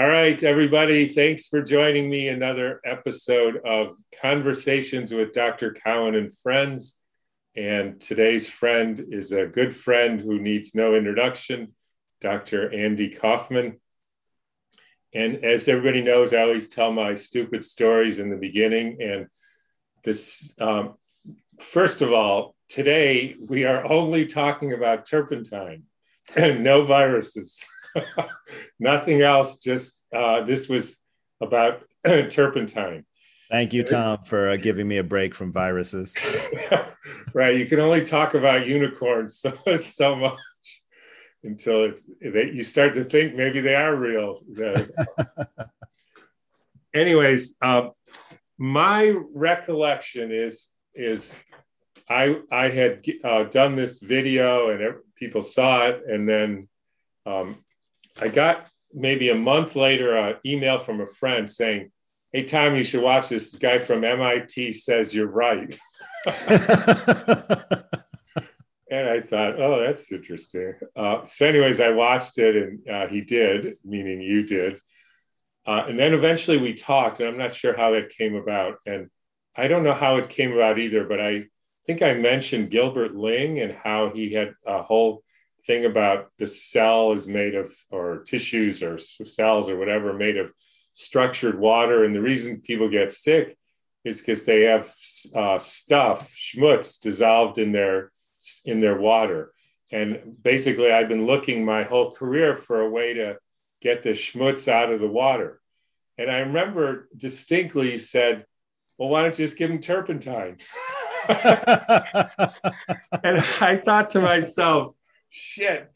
All right, everybody, thanks for joining me. Another episode of Conversations with Dr. Cowan and Friends. And today's friend is a good friend who needs no introduction, Dr. Andy Kaufman. And as everybody knows, I always tell my stupid stories in the beginning. And this, um, first of all, today we are only talking about turpentine and no viruses. Nothing else. Just uh, this was about turpentine. Thank you, Tom, for uh, giving me a break from viruses. right. You can only talk about unicorns so, so much until it's they, you start to think maybe they are real. Anyways, um, my recollection is is I I had uh, done this video and people saw it, and then um, I got maybe a month later an email from a friend saying, Hey, Tom, you should watch this. this guy from MIT says you're right. and I thought, oh, that's interesting. Uh, so, anyways, I watched it and uh, he did, meaning you did. Uh, and then eventually we talked, and I'm not sure how that came about. And I don't know how it came about either, but I think I mentioned Gilbert Ling and how he had a whole thing about the cell is made of, or tissues or cells or whatever, made of structured water. And the reason people get sick is because they have uh, stuff, schmutz, dissolved in their in their water. And basically, I've been looking my whole career for a way to get the schmutz out of the water. And I remember distinctly said, "Well, why don't you just give them turpentine?" and I thought to myself, shit,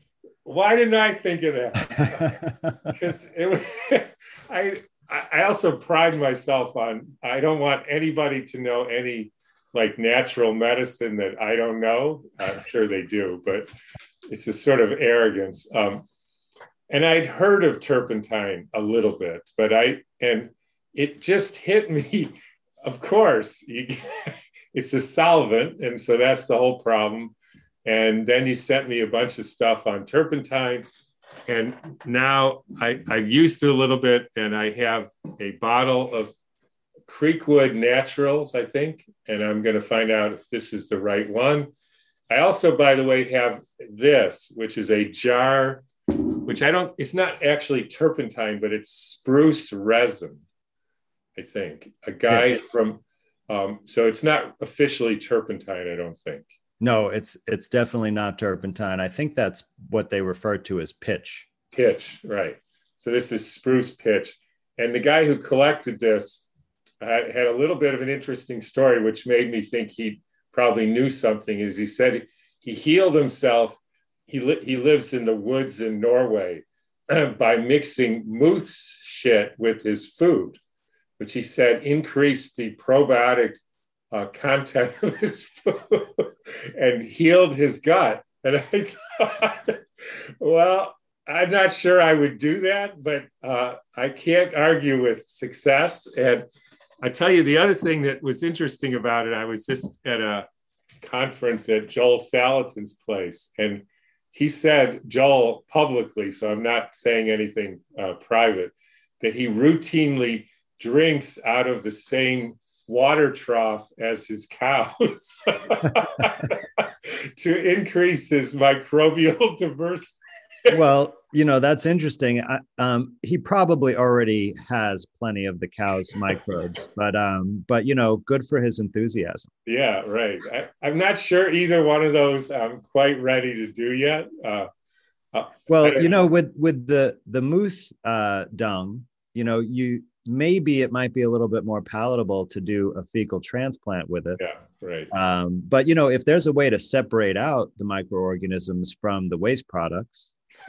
why didn't I think of that? because it was, I, I also pride myself on, I don't want anybody to know any like natural medicine that I don't know. I'm sure they do, but it's a sort of arrogance. Um, and I'd heard of turpentine a little bit, but I, and it just hit me. Of course, you, it's a solvent. And so that's the whole problem. And then he sent me a bunch of stuff on turpentine. And now I, I've used it a little bit and I have a bottle of Creekwood Naturals, I think. And I'm going to find out if this is the right one. I also, by the way, have this, which is a jar, which I don't, it's not actually turpentine, but it's spruce resin, I think. A guy from, um, so it's not officially turpentine, I don't think. No, it's it's definitely not turpentine. I think that's what they refer to as pitch. Pitch, right. So this is spruce pitch. And the guy who collected this had, a little bit of an interesting story, which made me think he probably knew something. Is he said he healed himself. He li- he lives in the woods in Norway by mixing moose shit with his food, which he said increased the probiotic uh, content of his food and healed his gut. And I thought, well, I'm not sure I would do that, but uh, I can't argue with success. And I tell you, the other thing that was interesting about it, I was just at a conference at Joel Salatin's place, and he said, Joel publicly, so I'm not saying anything uh, private, that he routinely drinks out of the same water trough as his cows to increase his microbial diversity. well, you know, that's interesting. Um, he probably already has plenty of the cow's microbes, but um, but you know, good for his enthusiasm. Yeah, right. I, am not sure either one of those I'm quite ready to do yet. Uh, uh, well, you know, with with the the moose uh, dung, you know, you maybe it might be a little bit more palatable to do a fecal transplant with it. Yeah, right. Um, but you know, if there's a way to separate out the microorganisms from the waste products,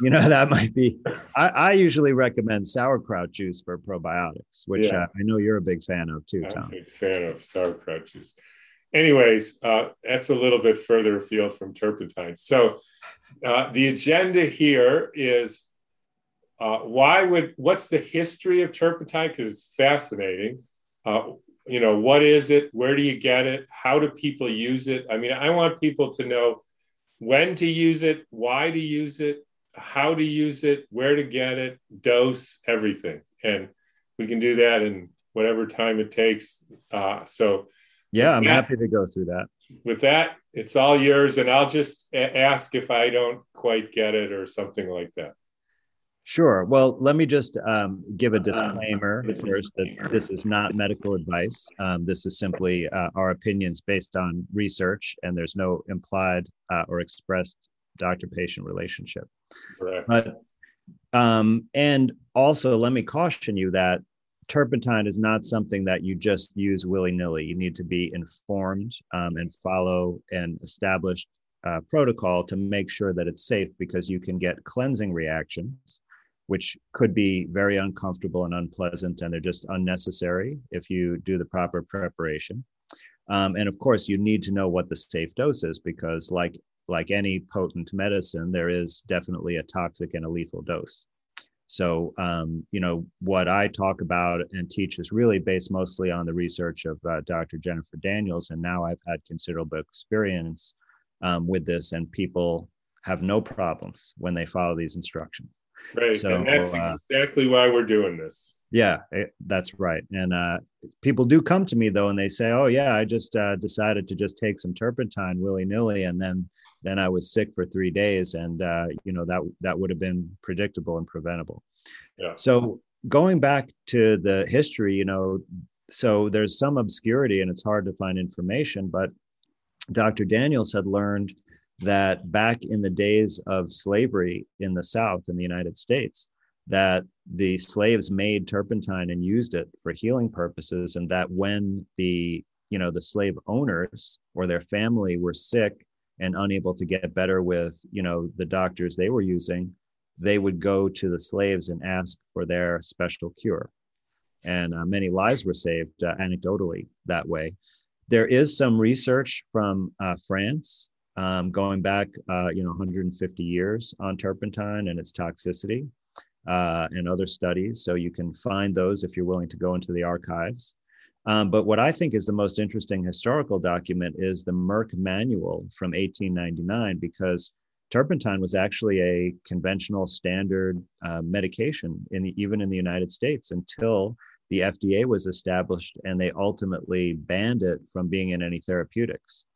you know, that might be. I, I, usually recommend sauerkraut juice for probiotics, which yeah. uh, I know you're a big fan of too, Tom. I'm a big fan of sauerkraut juice. Anyways, uh, that's a little bit further afield from turpentine. So, uh, the agenda here is uh, why would what's the history of turpentine? Because it's fascinating. Uh, you know, what is it? Where do you get it? How do people use it? I mean, I want people to know when to use it, why to use it, how to use it, where to get it, dose, everything. And we can do that in whatever time it takes. Uh, so, yeah, I'm that, happy to go through that. With that, it's all yours. And I'll just a- ask if I don't quite get it or something like that. Sure. Well, let me just um, give a disclaimer first that this is not medical advice. Um, this is simply uh, our opinions based on research, and there's no implied uh, or expressed doctor patient relationship. Correct. But, um, and also, let me caution you that turpentine is not something that you just use willy nilly. You need to be informed um, and follow an established uh, protocol to make sure that it's safe because you can get cleansing reactions which could be very uncomfortable and unpleasant, and they're just unnecessary if you do the proper preparation. Um, and of course, you need to know what the safe dose is because, like like any potent medicine, there is definitely a toxic and a lethal dose. So, um, you know, what I talk about and teach is really based mostly on the research of uh, Dr. Jennifer Daniels, and now I've had considerable experience um, with this, and people have no problems when they follow these instructions. Right. So, and that's uh, exactly why we're doing this. Yeah, it, that's right. And uh, people do come to me though, and they say, "Oh yeah, I just uh, decided to just take some turpentine willy nilly, and then then I was sick for three days, and uh, you know that that would have been predictable and preventable." Yeah. So going back to the history, you know, so there's some obscurity and it's hard to find information, but Dr. Daniels had learned that back in the days of slavery in the South in the United States, that the slaves made turpentine and used it for healing purposes, and that when the you know the slave owners or their family were sick and unable to get better with you know the doctors they were using, they would go to the slaves and ask for their special cure, and uh, many lives were saved uh, anecdotally that way. There is some research from uh, France um, going back, uh, you know, 150 years on turpentine and its toxicity uh, and other studies. So you can find those if you're willing to go into the archives. Um, but what I think is the most interesting historical document is the Merck Manual from 1899, because turpentine was actually a conventional standard uh, medication in the, even in the United States until the FDA was established and they ultimately banned it from being in any therapeutics.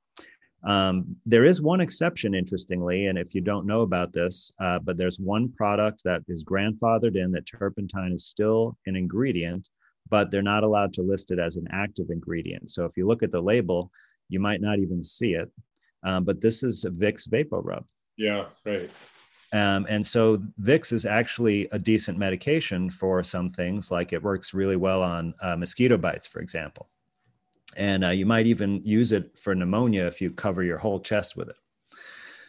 Um, there is one exception, interestingly, and if you don't know about this, uh, but there's one product that is grandfathered in that turpentine is still an ingredient, but they're not allowed to list it as an active ingredient. So if you look at the label, you might not even see it. Um, but this is Vicks Vapor Rub. Yeah, right. Um, and so Vicks is actually a decent medication for some things, like it works really well on uh, mosquito bites, for example and uh, you might even use it for pneumonia if you cover your whole chest with it.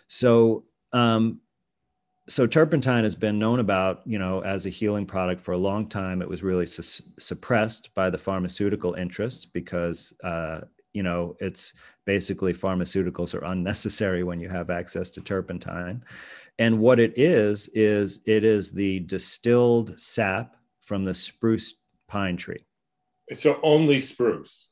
So, um, so turpentine has been known about, you know, as a healing product for a long time. It was really su- suppressed by the pharmaceutical interests because, uh, you know, it's basically pharmaceuticals are unnecessary when you have access to turpentine. And what it is is it is the distilled sap from the spruce pine tree. So only spruce.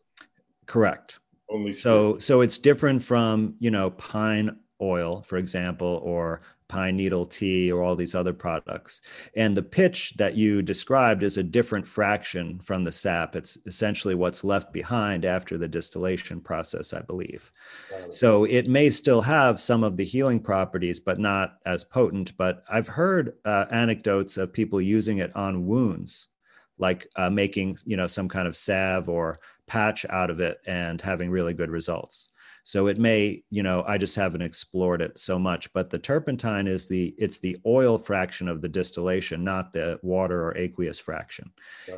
Correct. Only so so it's different from you know pine oil, for example, or pine needle tea or all these other products. And the pitch that you described is a different fraction from the sap. It's essentially what's left behind after the distillation process, I believe. So it may still have some of the healing properties, but not as potent. But I've heard uh, anecdotes of people using it on wounds, like uh, making, you know, some kind of salve or patch out of it and having really good results. So it may, you know, I just haven't explored it so much, but the turpentine is the it's the oil fraction of the distillation, not the water or aqueous fraction.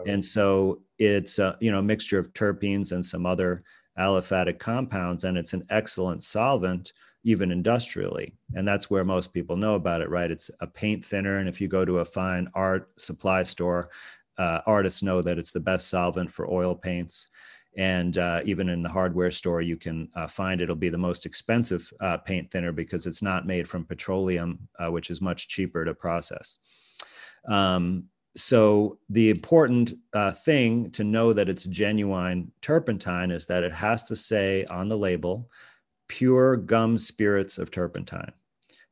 And so it's a, you know, mixture of terpenes and some other aliphatic compounds and it's an excellent solvent even industrially. And that's where most people know about it, right? It's a paint thinner and if you go to a fine art supply store, uh, artists know that it's the best solvent for oil paints and uh, even in the hardware store you can uh, find it'll be the most expensive uh, paint thinner because it's not made from petroleum uh, which is much cheaper to process. Um, so the important uh, thing to know that it's genuine turpentine is that it has to say on the label pure gum spirits of turpentine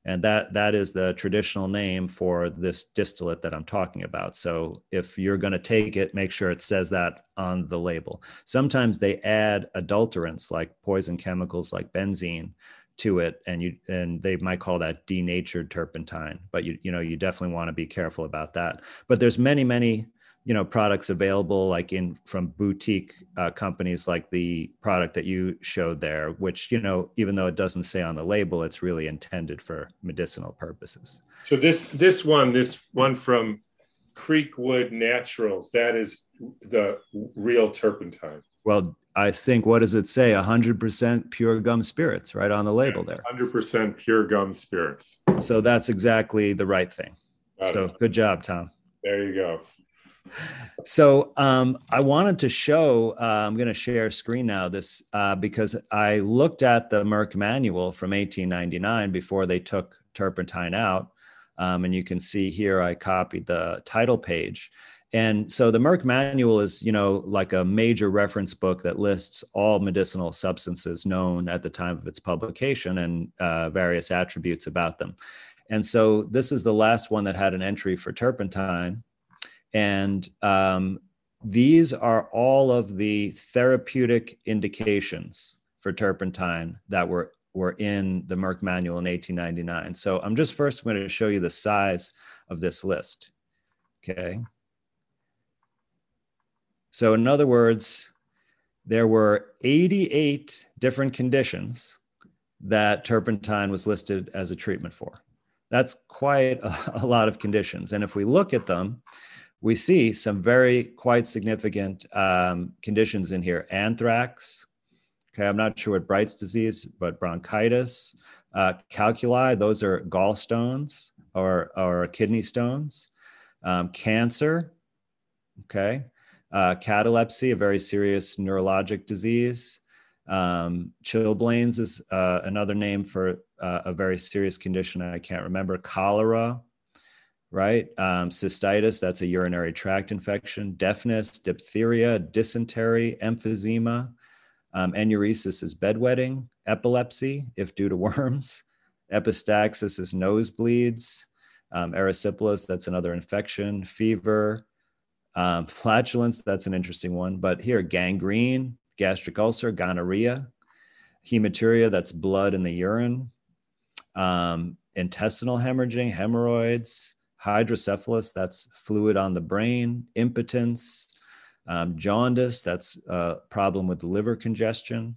and that that is the traditional name for this distillate that i'm talking about. So if you're going to take it make sure it says that on the label. Sometimes they add adulterants like poison chemicals like benzene to it and you and they might call that denatured turpentine but you you know you definitely want to be careful about that. But there's many many you know products available like in from boutique uh, companies like the product that you showed there which you know even though it doesn't say on the label it's really intended for medicinal purposes. So this this one this one from creekwood naturals that is the real turpentine. Well i think what does it say? 100% pure gum spirits right on the label there. 100% pure gum spirits. So that's exactly the right thing. Got so it. good job tom. There you go so um, I wanted to show, uh, I'm going to share a screen now this uh, because I looked at the Merck manual from 1899 before they took turpentine out. Um, and you can see here I copied the title page. And so the Merck manual is, you know, like a major reference book that lists all medicinal substances known at the time of its publication and uh, various attributes about them. And so this is the last one that had an entry for turpentine. And um, these are all of the therapeutic indications for turpentine that were, were in the Merck manual in 1899. So I'm just first going to show you the size of this list. Okay. So, in other words, there were 88 different conditions that turpentine was listed as a treatment for. That's quite a, a lot of conditions. And if we look at them, we see some very quite significant um, conditions in here. Anthrax, okay, I'm not sure what Bright's disease, but bronchitis, uh, calculi, those are gallstones or, or kidney stones, um, cancer, okay, uh, catalepsy, a very serious neurologic disease. Um, chilblains is uh, another name for uh, a very serious condition I can't remember. Cholera, right? Um, cystitis, that's a urinary tract infection, deafness, diphtheria, dysentery, emphysema, um, enuresis is bedwetting, epilepsy, if due to worms, epistaxis is nosebleeds, um, erysipelas, that's another infection, fever, um, flatulence, that's an interesting one. But here, gangrene, gastric ulcer, gonorrhea, hematuria, that's blood in the urine, um, intestinal hemorrhaging, hemorrhoids, hydrocephalus, that's fluid on the brain, impotence, um, jaundice, that's a problem with liver congestion,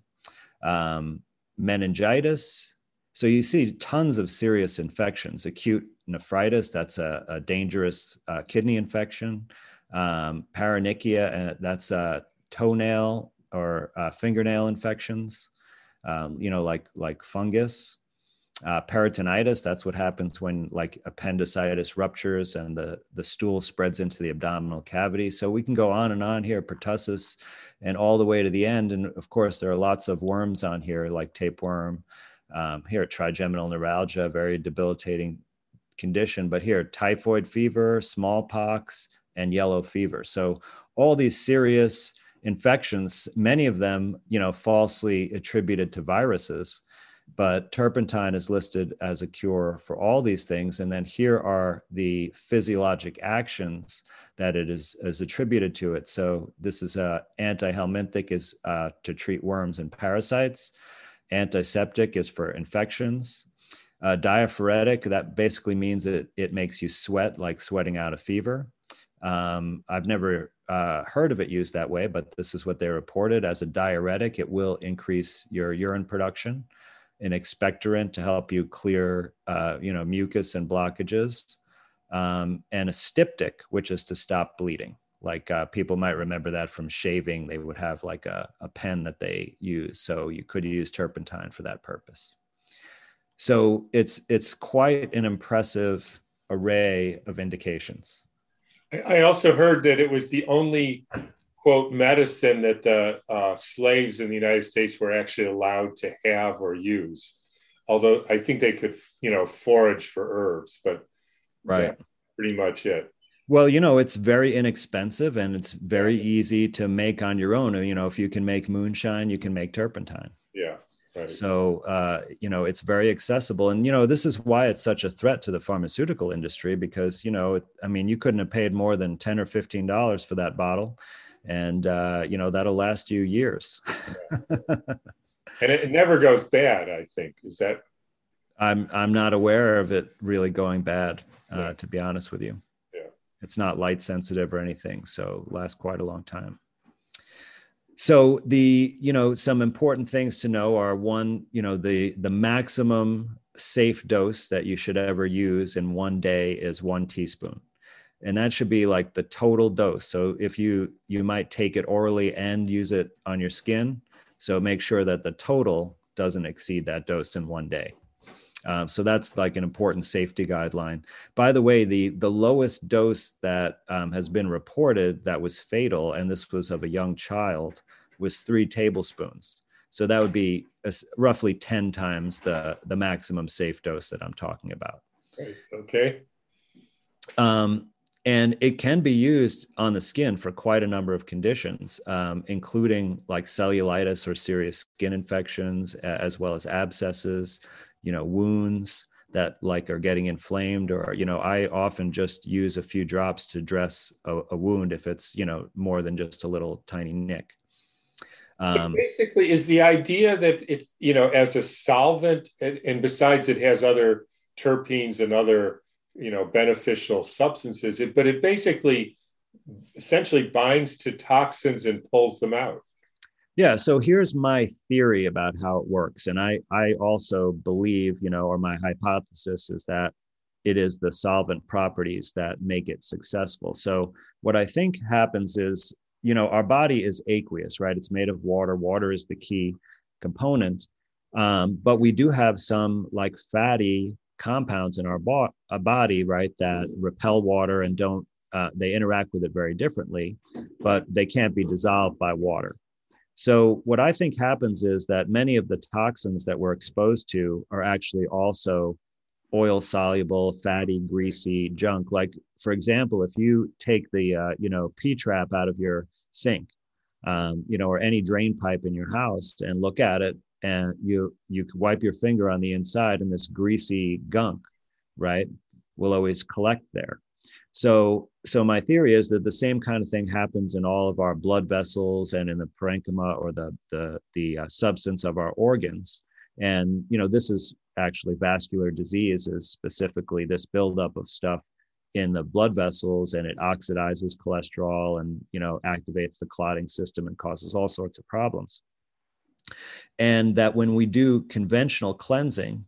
um, meningitis. So you see tons of serious infections, acute nephritis, that's a, a dangerous uh, kidney infection, um, paronychia, uh, that's a toenail or uh, fingernail infections, um, you know, like like fungus uh, peritonitis that's what happens when like appendicitis ruptures and the the stool spreads into the abdominal cavity. So we can go on and on here pertussis and all the way to the end. And of course there are lots of worms on here like tapeworm um, here trigeminal neuralgia very debilitating condition. But here typhoid fever smallpox and yellow fever. So all these serious infections many of them you know falsely attributed to viruses but turpentine is listed as a cure for all these things. And then here are the physiologic actions that it is, is attributed to it. So this is a antihelminthic is uh, to treat worms and parasites. Antiseptic is for infections. Uh, diaphoretic, that basically means that it makes you sweat, like sweating out a fever. Um, I've never uh, heard of it used that way, but this is what they reported as a diuretic. It will increase your urine production an expectorant to help you clear, uh, you know, mucus and blockages, um, and a styptic, which is to stop bleeding. Like uh, people might remember that from shaving, they would have like a, a pen that they use. So you could use turpentine for that purpose. So it's it's quite an impressive array of indications. I also heard that it was the only quote medicine that the uh, slaves in the United States were actually allowed to have or use. Although I think they could, you know, forage for herbs, but right, pretty much it. Well, you know, it's very inexpensive and it's very easy to make on your own. You know, if you can make moonshine, you can make turpentine. Yeah. Right. So, uh, you know, it's very accessible. And, you know, this is why it's such a threat to the pharmaceutical industry because, you know, it, I mean, you couldn't have paid more than 10 or $15 for that bottle. And, uh, you know, that'll last you years. and it never goes bad, I think. Is that? I'm, I'm not aware of it really going bad, uh, yeah. to be honest with you. Yeah. It's not light sensitive or anything. So lasts quite a long time so the you know some important things to know are one you know the the maximum safe dose that you should ever use in one day is one teaspoon and that should be like the total dose so if you you might take it orally and use it on your skin so make sure that the total doesn't exceed that dose in one day um, so that's like an important safety guideline. By the way, the the lowest dose that um, has been reported that was fatal, and this was of a young child, was three tablespoons. So that would be a, roughly ten times the the maximum safe dose that I'm talking about. Okay. Um, and it can be used on the skin for quite a number of conditions, um, including like cellulitis or serious skin infections, as well as abscesses, you know wounds that like are getting inflamed or you know i often just use a few drops to dress a, a wound if it's you know more than just a little tiny nick. Um, basically is the idea that it's you know as a solvent and, and, besides it has other terpenes and other you know beneficial substances it, but it basically essentially binds to toxins and pulls them out yeah. So here's my theory about how it works. And I, I also believe, you know, or my hypothesis is that it is the solvent properties that make it successful. So what I think happens is, you know, our body is aqueous, right? It's made of water. Water is the key component. Um, but we do have some like fatty compounds in our bo- body, right, that repel water and don't, uh, they interact with it very differently, but they can't be dissolved by water. So, what I think happens is that many of the toxins that we're exposed to are actually also oil soluble, fatty, greasy junk. Like, for example, if you take the uh, you know P trap out of your sink, um, you know, or any drain pipe in your house, and look at it, and you you wipe your finger on the inside, and this greasy gunk, right, will always collect there. So, so my theory is that the same kind of thing happens in all of our blood vessels and in the parenchyma or the the the uh, substance of our organs. And you know, this is actually vascular disease is specifically this buildup of stuff in the blood vessels and it oxidizes cholesterol and you know activates the clotting system and causes all sorts of problems and that when we do conventional cleansing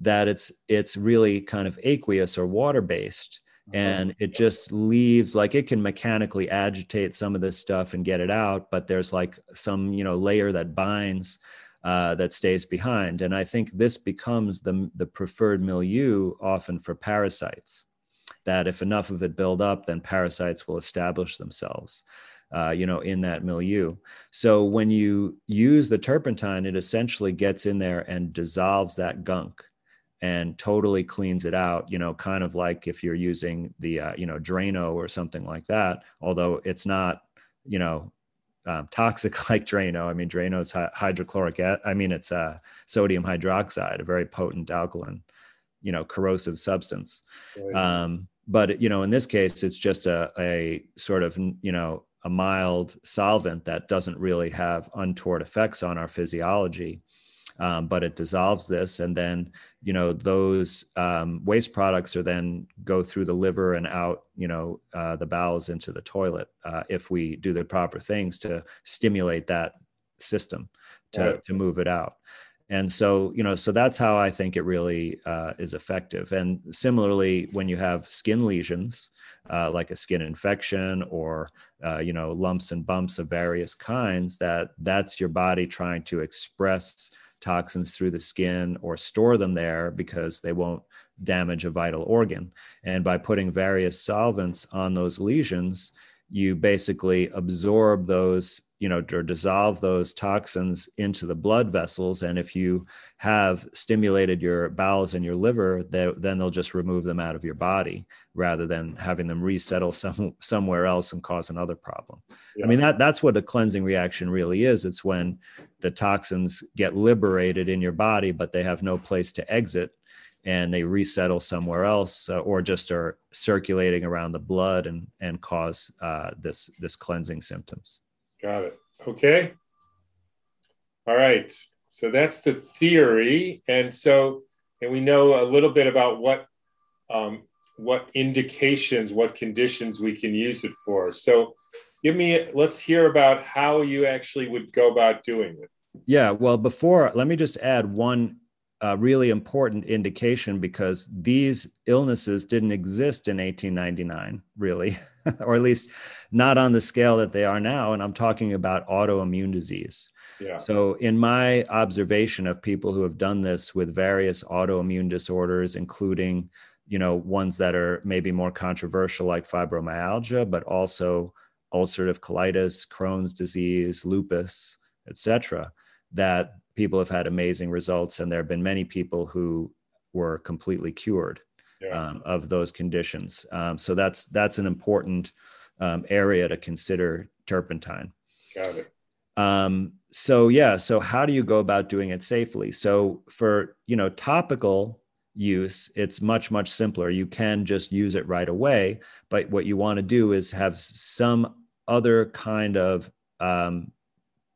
that it's it's really kind of aqueous or water based uh-huh. and it just leaves like it can mechanically agitate some of this stuff and get it out but there's like some you know layer that binds uh, that stays behind and i think this becomes the, the preferred milieu often for parasites that if enough of it build up then parasites will establish themselves uh, you know in that milieu. So when you use the turpentine it essentially gets in there and dissolves that gunk and totally cleans it out you know kind of like if you're using the uh, you know drano or something like that although it's not you know um, toxic like drano. I mean drano is hydrochloric i mean it's uh, sodium hydroxide a very potent alkaline you know corrosive substance. Um, but you know in this case it's just a, a sort of you know a mild solvent that doesn't really have untoward effects on our physiology um, but it dissolves this and then you know those um, waste products are then go through the liver and out you know uh, the bowels into the toilet uh, if we do the proper things to stimulate that system to, right. to move it out and so you know so that's how i think it really uh, is effective and similarly when you have skin lesions uh, like a skin infection or uh, you know lumps and bumps of various kinds that that's your body trying to express toxins through the skin or store them there because they won't damage a vital organ. And by putting various solvents on those lesions, you basically absorb those you know or dissolve those toxins into the blood vessels. And if you have stimulated your bowels and your liver they, then they'll just remove them out of your body rather than having them resettle some, somewhere else and cause another problem. Yeah. i mean that that's what a cleansing reaction really is. It's when the toxins get liberated in your body but they have no place to exit and they resettle somewhere else uh, or just are circulating around the blood and and cause uh, this this cleansing symptoms. Got it. Okay. All right. So that's the theory. And so and we know a little bit about what um, what indications what conditions we can use it for. So give me let's hear about how you actually would go about doing it. Yeah. Well before let me just add one a really important indication because these illnesses didn't exist in 1899, really, or at least not on the scale that they are now. And I'm talking about autoimmune disease. Yeah. So, in my observation of people who have done this with various autoimmune disorders, including you know ones that are maybe more controversial like fibromyalgia, but also ulcerative colitis, Crohn's disease, lupus, etc., that people have had amazing results, and there have been many people who were completely cured yeah. um, of those conditions. Um, so that's that's an important um, area to consider turpentine. Got it. Um, so yeah, so how do you go about doing it safely? So for you know topical use, it's much much simpler. You can just use it right away, but what you want to do is have some other kind of um,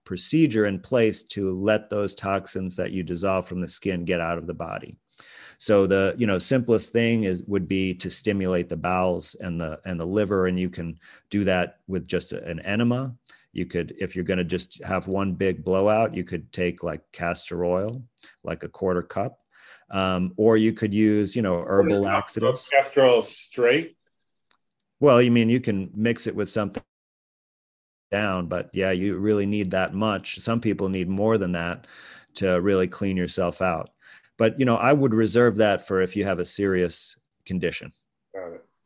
procedure in place to let those toxins that you dissolve from the skin get out of the body. So the you know simplest thing is would be to stimulate the bowels and the and the liver, and you can do that with just an enema. You could, if you're going to just have one big blowout, you could take like castor oil, like a quarter cup, um, or you could use you know herbal laxatives. Castor oil straight. Well, you mean you can mix it with something down but yeah you really need that much. Some people need more than that to really clean yourself out. But you know i would reserve that for if you have a serious condition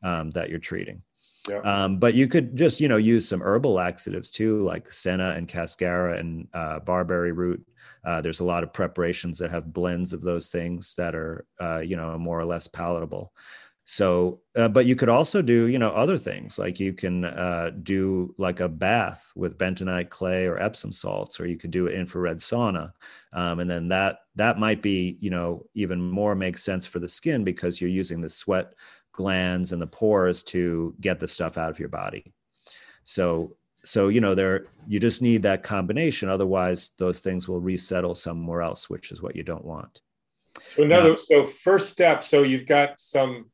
um, that you're treating. Yeah. Um, but you could just you know use some herbal laxatives too like senna and cascara and uh, barberry root. Uh, there's a lot of preparations that have blends of those things that are uh, you know more or less palatable so uh, but you could also do you know other things like you can uh, do like a bath with bentonite clay or epsom salts or you could do an infrared sauna. Um, and then that that might be you know even more makes sense for the skin because you're using the sweat glands and the pores to get the stuff out of your body. So so you know there you just need that combination. Otherwise those things will resettle somewhere else which is what you don't want. So another so first step so you've got some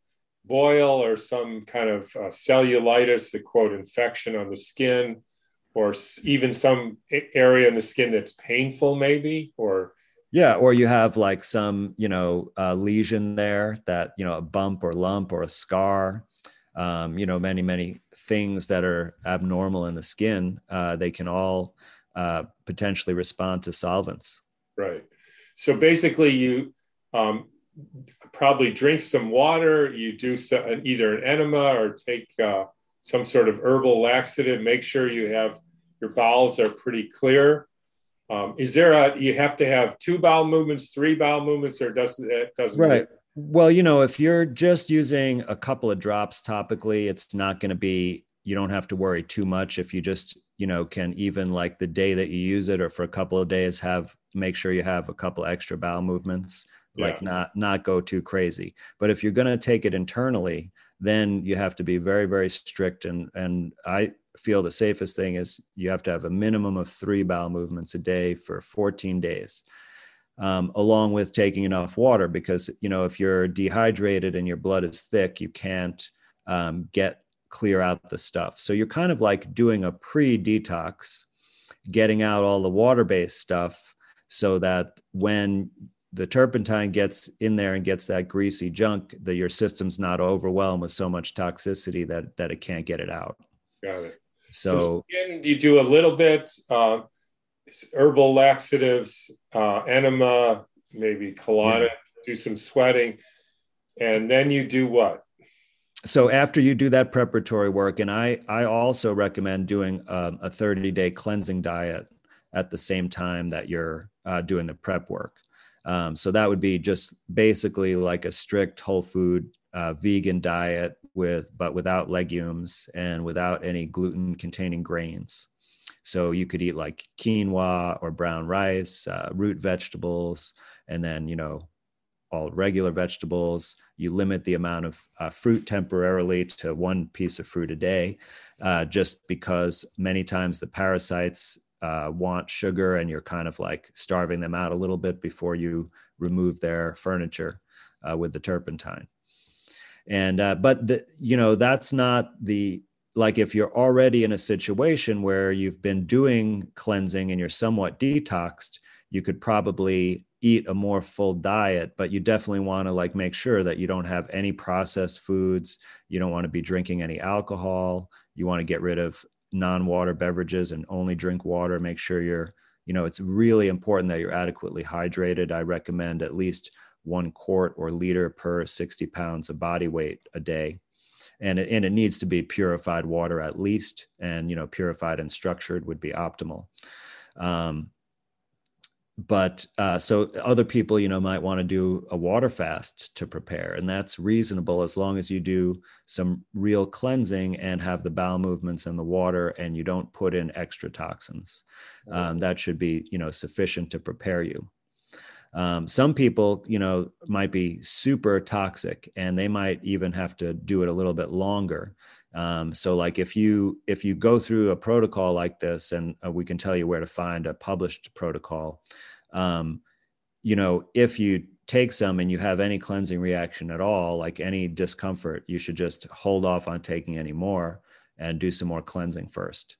boil or some kind of uh, cellulitis, the quote infection on the skin, or even some area in the skin that's painful, maybe, or yeah, or you have like some you know uh, lesion there that you know a bump or lump or a scar. Um, you know, many many things that are abnormal in the skin. Uh, they can all uh, potentially respond to solvents. Right. So basically, you um, probably drink some water. You do some, either an enema or take uh, some sort of herbal laxative. Make sure you have your bowels are pretty clear. Um, is there a you have to have two bowel movements, three bowel movements, or does it doesn't right? Well, you know, if you're just using a couple of drops topically, it's not going to be. You don't have to worry too much if you just you know can even like the day that you use it or for a couple of days have make sure you have a couple extra bowel movements like yeah. not not go too crazy. But if you're going to take it internally then you have to be very very strict. And and i feel the safest thing is you have to have a minimum of three bowel movements a day for 14 days um, along with taking enough water because you know if you're dehydrated and your blood is thick you can't um, get clear out the stuff. So you're kind of like doing a pre-detox getting out all the water-based stuff so that when the turpentine gets in there and gets that greasy junk that your system's not overwhelmed with so much toxicity that that it can't get it out got it so, so skin, you do a little bit uh, herbal laxatives uh, enema maybe colonic yeah. do some sweating and then you do what so after you do that preparatory work, and I I also recommend doing um, a 30 day cleansing diet at the same time that you're uh, doing the prep work. Um, so that would be just basically like a strict whole food uh, vegan diet with but without legumes and without any gluten containing grains. So you could eat like quinoa or brown rice, uh, root vegetables, and then you know all regular vegetables. You limit the amount of uh, fruit temporarily to one piece of fruit a day, uh, just because many times the parasites uh, want sugar and you're kind of like starving them out a little bit before you remove their furniture uh, with the turpentine. And uh, but the, you know that's not the like if you're already in a situation where you've been doing cleansing and you're somewhat detoxed, you could probably eat a more full diet but you definitely want to like make sure that you don't have any processed foods you don't want to be drinking any alcohol you want to get rid of non-water beverages and only drink water make sure you're you know it's really important that you're adequately hydrated. I recommend at least one quart or liter per 60 pounds of body weight a day. And it, and it needs to be purified water at least and you know purified and structured would be optimal. Um, but uh, so other people you know might want to do a water fast to prepare and that's reasonable as long as you do some real cleansing and have the bowel movements in the water and you don't put in extra toxins. Um, that should be you know sufficient to prepare you. Um, some people you know might be super toxic and they might even have to do it a little bit longer um, so like if you if you go through a protocol like this and uh, we can tell you where to find a published protocol um, you know if you take some and you have any cleansing reaction at all like any discomfort you should just hold off on taking any more and do some more cleansing first.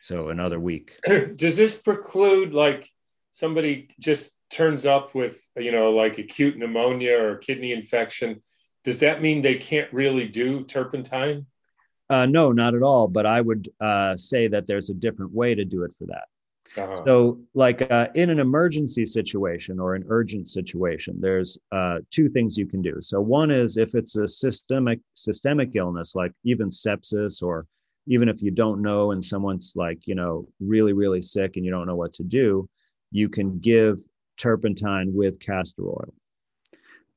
So another week. Does this preclude like somebody just turns up with you know like acute pneumonia or kidney infection? Does that mean they can't really do turpentine uh, no, not at all. But I would uh, say that there's a different way to do it for that. Uh-huh. So, like uh, in an emergency situation or an urgent situation, there's uh, two things you can do. So, one is if it's a systemic systemic illness, like even sepsis, or even if you don't know and someone's like you know really really sick and you don't know what to do, you can give turpentine with castor oil.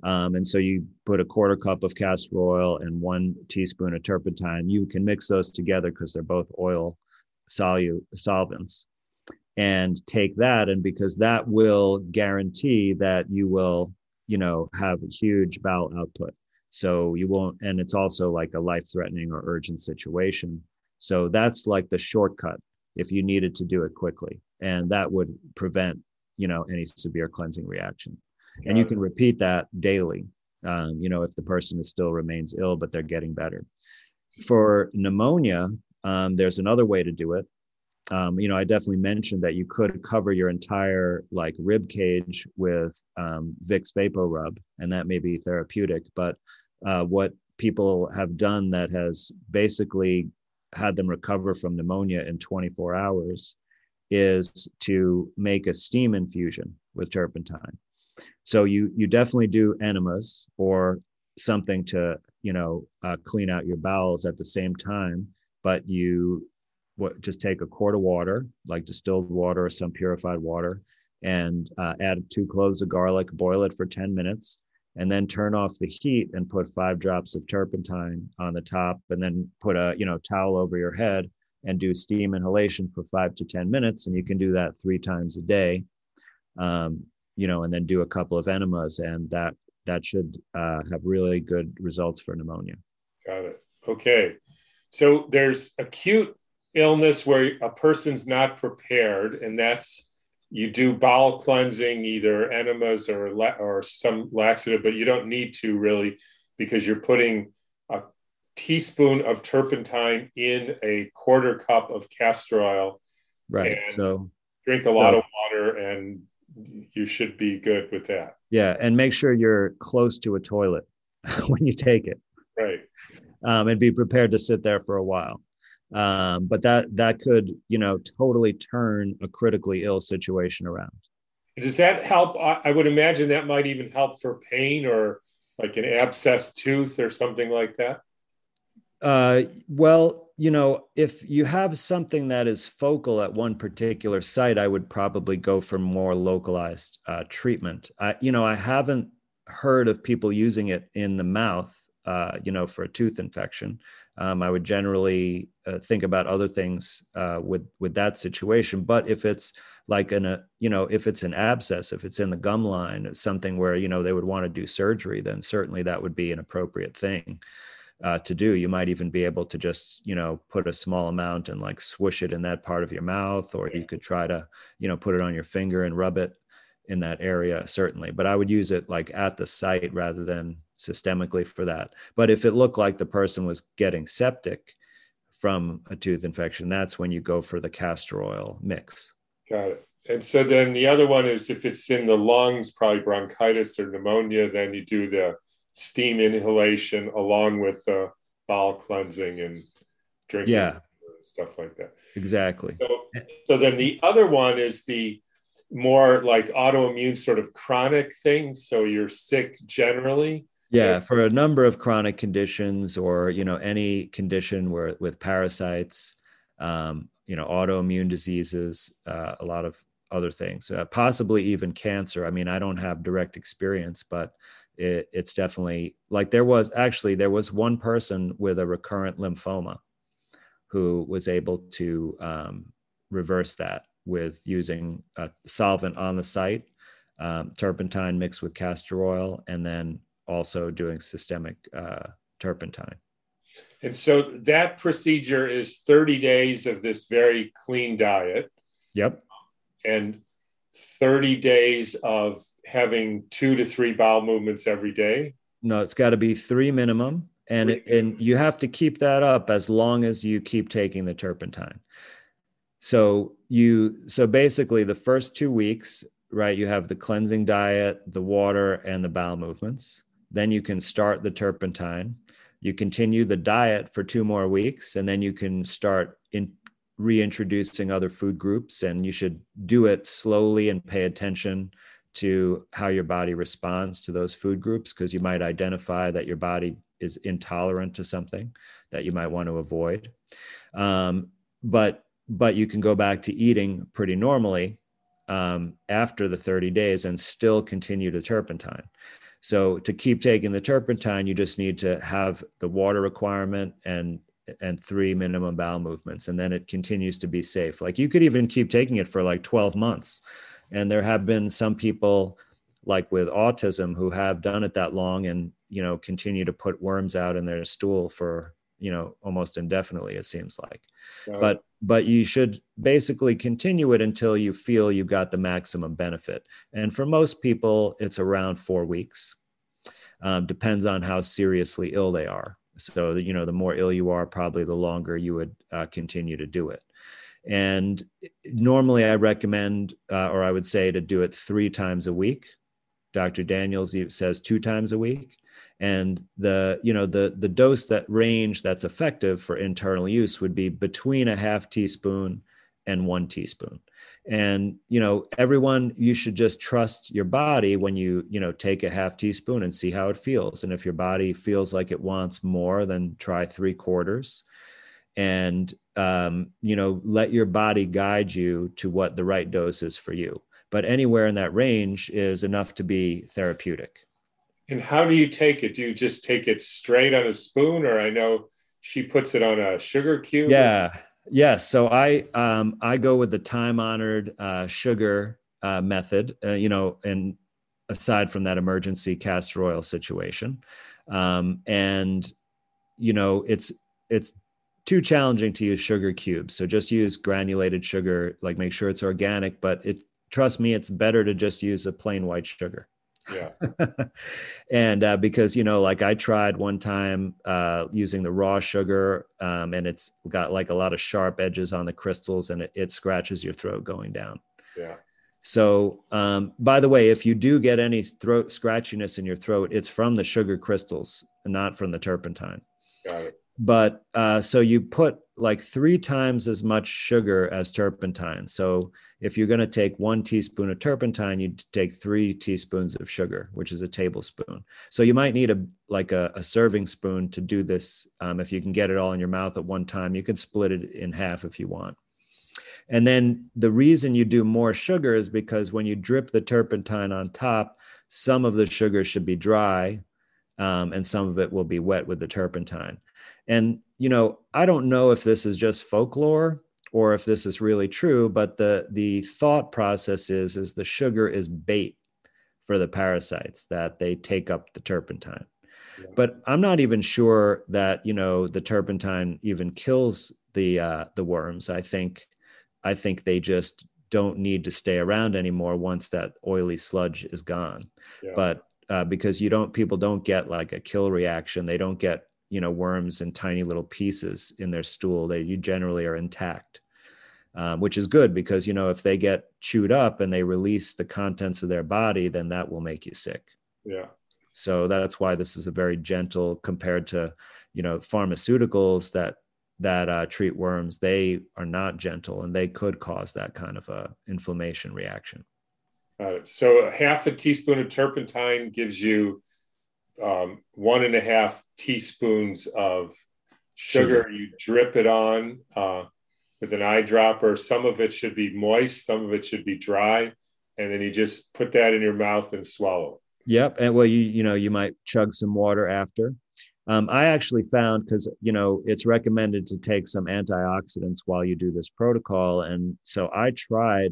Um, and so you put a quarter cup of castor oil and one teaspoon of turpentine. You can mix those together because they're both oil solu- solvents. And take that, and because that will guarantee that you will, you know, have a huge bowel output. So you won't, and it's also like a life threatening or urgent situation. So that's like the shortcut if you needed to do it quickly. And that would prevent, you know, any severe cleansing reaction and you can repeat that daily um, you know if the person is still remains ill but they're getting better. For pneumonia um, there's another way to do it. Um, you know i definitely mentioned that you could cover your entire like rib cage with um, vicks vapor rub and that may be therapeutic but uh, what people have done that has basically had them recover from pneumonia in 24 hours is to make a steam infusion with turpentine so you you definitely do enemas or something to you know uh, clean out your bowels at the same time, but you what just take a quart of water, like distilled water or some purified water, and uh, add two cloves of garlic, boil it for 10 minutes, and then turn off the heat and put five drops of turpentine on the top, and then put a you know towel over your head and do steam inhalation for five to 10 minutes. And you can do that three times a day. Um, you know, and then do a couple of enemas, and that that should uh, have really good results for pneumonia. Got it. Okay, so there's acute illness where a person's not prepared, and that's you do bowel cleansing, either enemas or or some laxative, but you don't need to really because you're putting a teaspoon of turpentine in a quarter cup of castor oil. Right. so drink a lot so, of water and you should be good with that. Yeah, and make sure you're close to a toilet when you take it. Right. Um, and be prepared to sit there for a while. Um, but that that could you know totally turn a critically ill situation around. Does that help? I would imagine that might even help for pain or like an abscessed tooth or something like that. Uh, well, you know, if you have something that is focal at one particular site, I would probably go for more localized uh, treatment. I, you know, I haven't heard of people using it in the mouth, uh, you know, for a tooth infection. Um, I would generally uh, think about other things uh, with with that situation. But if it's like an, a, you know, if it's an abscess, if it's in the gum line, something where you know they would want to do surgery, then certainly that would be an appropriate thing uh, to do. You might even be able to just, you know, put a small amount and like swoosh it in that part of your mouth, or you could try to, you know, put it on your finger and rub it in that area, certainly. But I would use it like at the site rather than systemically for that. But if it looked like the person was getting septic from a tooth infection, that's when you go for the castor oil mix. Got it. And so then the other one is if it's in the lungs, probably bronchitis or pneumonia, then you do the steam inhalation along with the bowel cleansing and drinking yeah. and stuff like that. Exactly. So, so then the other one is the more like autoimmune sort of chronic thing. So you're sick generally. Yeah, for a number of chronic conditions or you know any condition where with parasites, um, you know autoimmune diseases, uh, a lot of other things, uh, possibly even cancer. I mean, I don't have direct experience, but it, it's definitely like there was actually there was one person with a recurrent lymphoma who was able to um, reverse that with using a solvent on the site um, turpentine mixed with castor oil and then also doing systemic uh, turpentine. And so that procedure is 30 days of this very clean diet. Yep. And 30 days of having two to three bowel movements every day? No, it's got to be three minimum. And, it, and you have to keep that up as long as you keep taking the turpentine. So you so basically the first two weeks, right? You have the cleansing diet, the water, and the bowel movements. Then you can start the turpentine. You continue the diet for two more weeks, and then you can start in reintroducing other food groups. And you should do it slowly and pay attention to how your body responds to those food groups because you might identify that your body is intolerant to something that you might want to avoid. Um, but but you can go back to eating pretty normally um, after the 30 days and still continue to turpentine. So to keep taking the turpentine you just need to have the water requirement and and three minimum bowel movements and then it continues to be safe. Like you could even keep taking it for like 12 months and there have been some people like with autism who have done it that long and you know continue to put worms out in their stool for you know almost indefinitely it seems like. Right. but but you should basically continue it until you feel you got the maximum benefit. And for most people it's around four weeks. Um, depends on how seriously ill they are. So you know the more ill you are probably the longer you would uh, continue to do it and normally I recommend, uh, or I would say to do it three times a week. Dr. Daniels says two times a week. And the, you know, the, the dose that range that's effective for internal use would be between a half teaspoon and one teaspoon. And, you know, everyone, you should just trust your body when you, you know, take a half teaspoon and see how it feels. And if your body feels like it wants more, then try three quarters and um, you know let your body guide you to what the right dose is for you. But anywhere in that range is enough to be therapeutic. And how do you take it? Do you just take it straight on a spoon or i know she puts it on a sugar cube? Yeah. Yes. Yeah. so i um, i go with the time honored uh, sugar uh, method uh, you know and aside from that emergency castor oil situation. Um, and you know it's it's too challenging to use sugar cubes. So just use granulated sugar, like make sure it's organic, but it trust me, it's better to just use a plain white sugar. Yeah. and uh, because, you know, like I tried one time uh, using the raw sugar um, and it's got like a lot of sharp edges on the crystals and it, it scratches your throat going down. Yeah. So, um, by the way, if you do get any throat scratchiness in your throat, it's from the sugar crystals, not from the turpentine. Got it but uh, so you put like three times as much sugar as turpentine. So if you're going to take one teaspoon of turpentine, you'd take three teaspoons of sugar, which is a tablespoon. So you might need a like a, a serving spoon to do this. Um, if you can get it all in your mouth at one time, you can split it in half if you want. And then the reason you do more sugar is because when you drip the turpentine on top, some of the sugar should be dry um, and some of it will be wet with the turpentine. And, you know, I don't know if this is just folklore or if this is really true, but the, the thought process is, is the sugar is bait for the parasites that they take up the turpentine. Yeah. But I'm not even sure that, you know, the turpentine even kills the, uh, the worms. I think, I think they just don't need to stay around anymore once that oily sludge is gone. Yeah. But uh, because you don't people don't get like a kill reaction they don't get you know worms in tiny little pieces in their stool they you generally are intact. Um, which is good because you know if they get chewed up and they release the contents of their body then that will make you sick. Yeah. So that's why this is a very gentle compared to you know pharmaceuticals that that uh, treat worms. They are not gentle and they could cause that kind of a inflammation reaction. Uh, so half a teaspoon of turpentine gives you um, one and a half teaspoons of sugar. sugar. You drip it on uh, with an eyedropper. Some of it should be moist, some of it should be dry, and then you just put that in your mouth and swallow. Yep, and well, you you know you might chug some water after. Um, I actually found because you know it's recommended to take some antioxidants while you do this protocol, and so I tried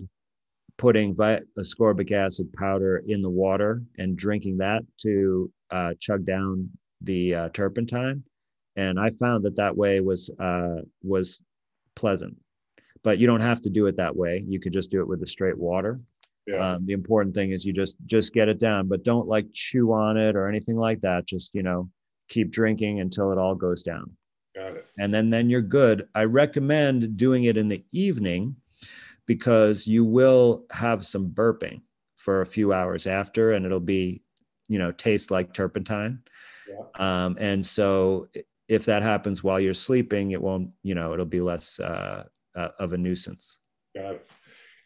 putting vi- ascorbic acid powder in the water and drinking that to uh, chug down the uh, turpentine, and I found that that way was uh, was pleasant. But you don't have to do it that way. You could just do it with the straight water. Yeah. Um, the important thing is you just just get it down, but don't like chew on it or anything like that. Just you know, keep drinking until it all goes down. Got it. And then then you're good. I recommend doing it in the evening because you will have some burping for a few hours after and it'll be you know taste like turpentine yeah. um, and so if that happens while you're sleeping it won't you know it'll be less uh, uh, of a nuisance Got it.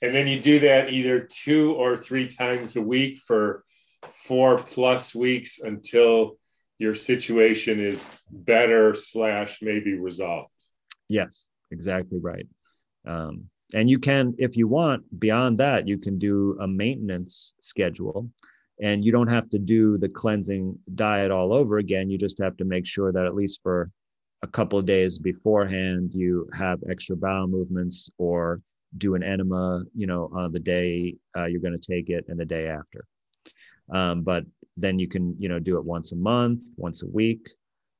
and then you do that either two or three times a week for four plus weeks until your situation is better slash maybe resolved yes exactly right um, and you can if you want beyond that you can do a maintenance schedule. And you don't have to do the cleansing diet all over again. You just have to make sure that at least for a couple of days beforehand you have extra bowel movements or do an enema you know on the day uh, you're going to take it and the day after. Um, but then you can you know do it once a month once a week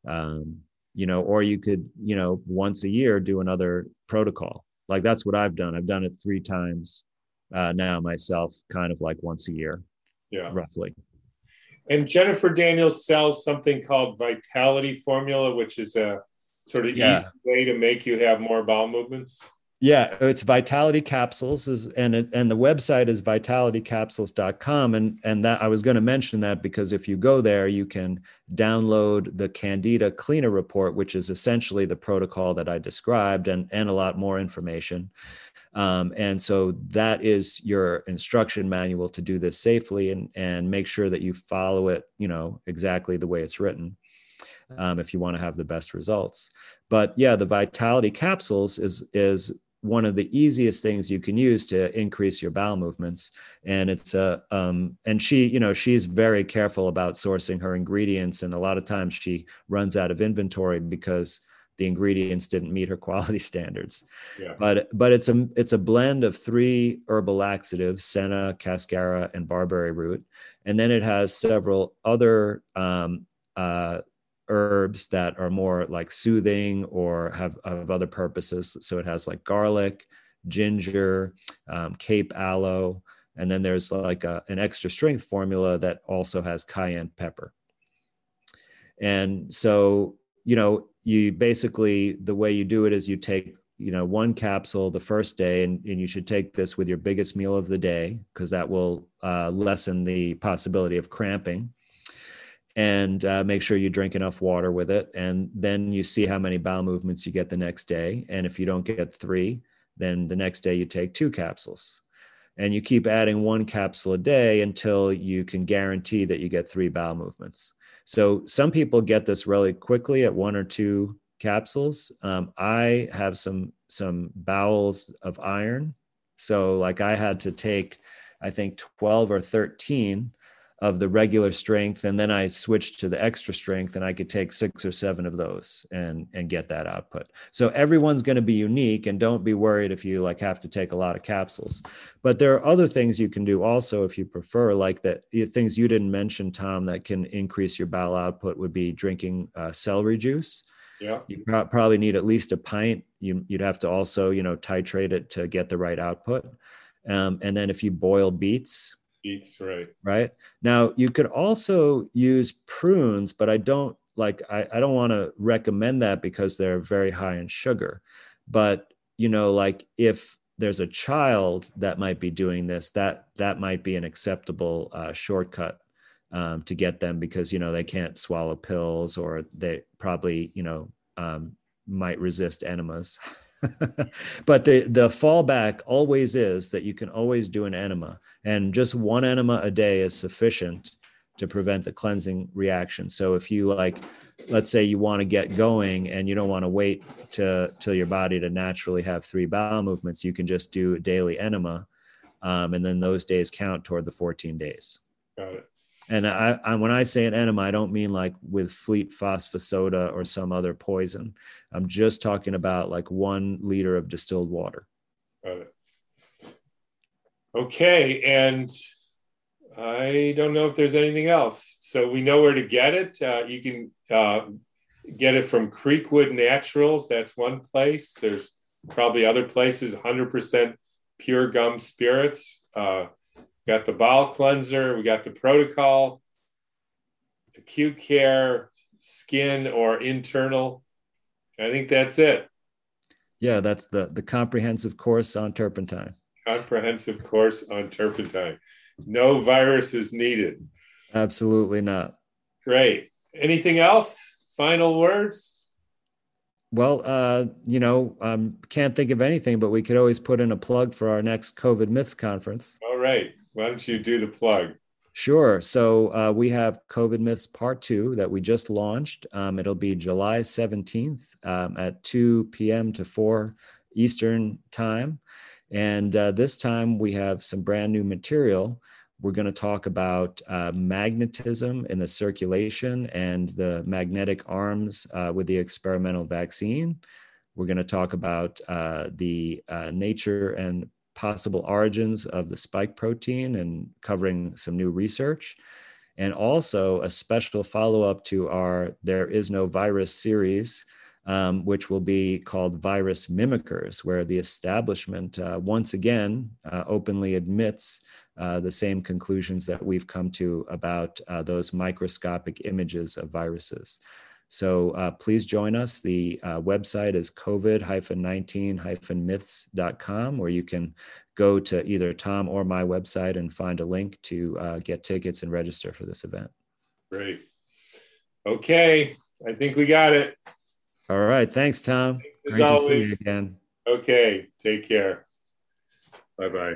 um, you know or you could you know once a year do another protocol like that's what I've done. I've done it three times uh, now myself, kind of like once a year, yeah, roughly. And Jennifer Daniels sells something called Vitality Formula, which is a sort of yeah. easy way to make you have more bowel movements. Yeah, it's Vitality Capsules is and it, and the website is vitalitycapsules.com and and that I was going to mention that because if you go there you can download the Candida Cleaner report which is essentially the protocol that I described and and a lot more information. Um, and so that is your instruction manual to do this safely and and make sure that you follow it, you know, exactly the way it's written. Um, if you want to have the best results. But yeah, the vitality capsules is is one of the easiest things you can use to increase your bowel movements. And it's a um, and she you know she's very careful about sourcing her ingredients. And a lot of times she runs out of inventory because the ingredients didn't meet her quality standards. Yeah. but but it's a it's a blend of three herbal laxatives senna cascara and barberry root. And then it has several other um, uh, herbs that are more like soothing or have, have other purposes. So it has like garlic, ginger, um, Cape aloe, and then there's like a, an extra strength formula that also has cayenne pepper. And so, you know, you basically, the way you do it is you take, you know, one capsule the first day, and, and you should take this with your biggest meal of the day because that will uh, lessen the possibility of cramping and uh, make sure you drink enough water with it. And then you see how many bowel movements you get the next day. And if you don't get three, then the next day you take two capsules. And you keep adding one capsule a day until you can guarantee that you get three bowel movements. So some people get this really quickly at one or two capsules. Um, I have some some bowels of iron, so like I had to take, I think twelve or thirteen of the regular strength and then i switched to the extra strength and i could take six or seven of those and and get that output. So everyone's going to be unique and don't be worried if you like have to take a lot of capsules. But there are other things you can do also if you prefer like that things you didn't mention tom that can increase your bowel output would be drinking uh, celery juice. Yeah. You probably need at least a pint. You, you'd have to also you know titrate it to get the right output. Um, and then if you boil beets beets, right? Right. Now you could also use prunes, but I don't like I, I don't want to recommend that because they're very high in sugar. But you know, like if there's a child that might be doing this, that that might be an acceptable uh, shortcut um, to get them because you know they can't swallow pills or they probably you know um, might resist enemas. but the the fallback always is that you can always do an enema and just one enema a day is sufficient to prevent the cleansing reaction. So if you like let's say you want to get going and you don't want to wait to till your body to naturally have three bowel movements you can just do daily enema um, and then those days count toward the 14 days. Got it and I, I, when I say an enema, I don't mean like with fleet phosphosoda or some other poison. I'm just talking about like one liter of distilled water. Got it. Okay, and I don't know if there's anything else. So we know where to get it. Uh, you can uh, get it from Creekwood Naturals. That's one place. There's probably other places. 100% pure gum spirits. Uh, got the bowel cleanser, we got the protocol, acute care, skin or internal. I think that's it. Yeah, that's the the comprehensive course on turpentine. Comprehensive course on turpentine. No virus is needed. Absolutely not. Great. Anything else? Final words? Well, uh, you know, um, can't think of anything, but we could always put in a plug for our next COVID Myths conference. All right. Why don't you do the plug? Sure. So uh, we have COVID Myths Part Two that we just launched. Um, it'll be July 17th um, at 2 p.m. to 4 Eastern Time. And uh, this time we have some brand new material. We're going to talk about uh, magnetism in the circulation and the magnetic arms uh, with the experimental vaccine. We're going to talk about uh, the uh, nature and possible origins of the spike protein and covering some new research. And also a special follow up to our There Is No Virus series, um, which will be called Virus Mimickers, where the establishment uh, once again uh, openly admits uh, the same conclusions that we've come to about uh, those microscopic images of viruses. So uh, please join us. The uh, website is covid-19-myths.com, where you can go to either Tom or my website and find a link to uh, get tickets and register for this event. Great. Okay, I think we got it. All right. Thanks, Tom. As Great always. again. Okay. Take care. Bye bye.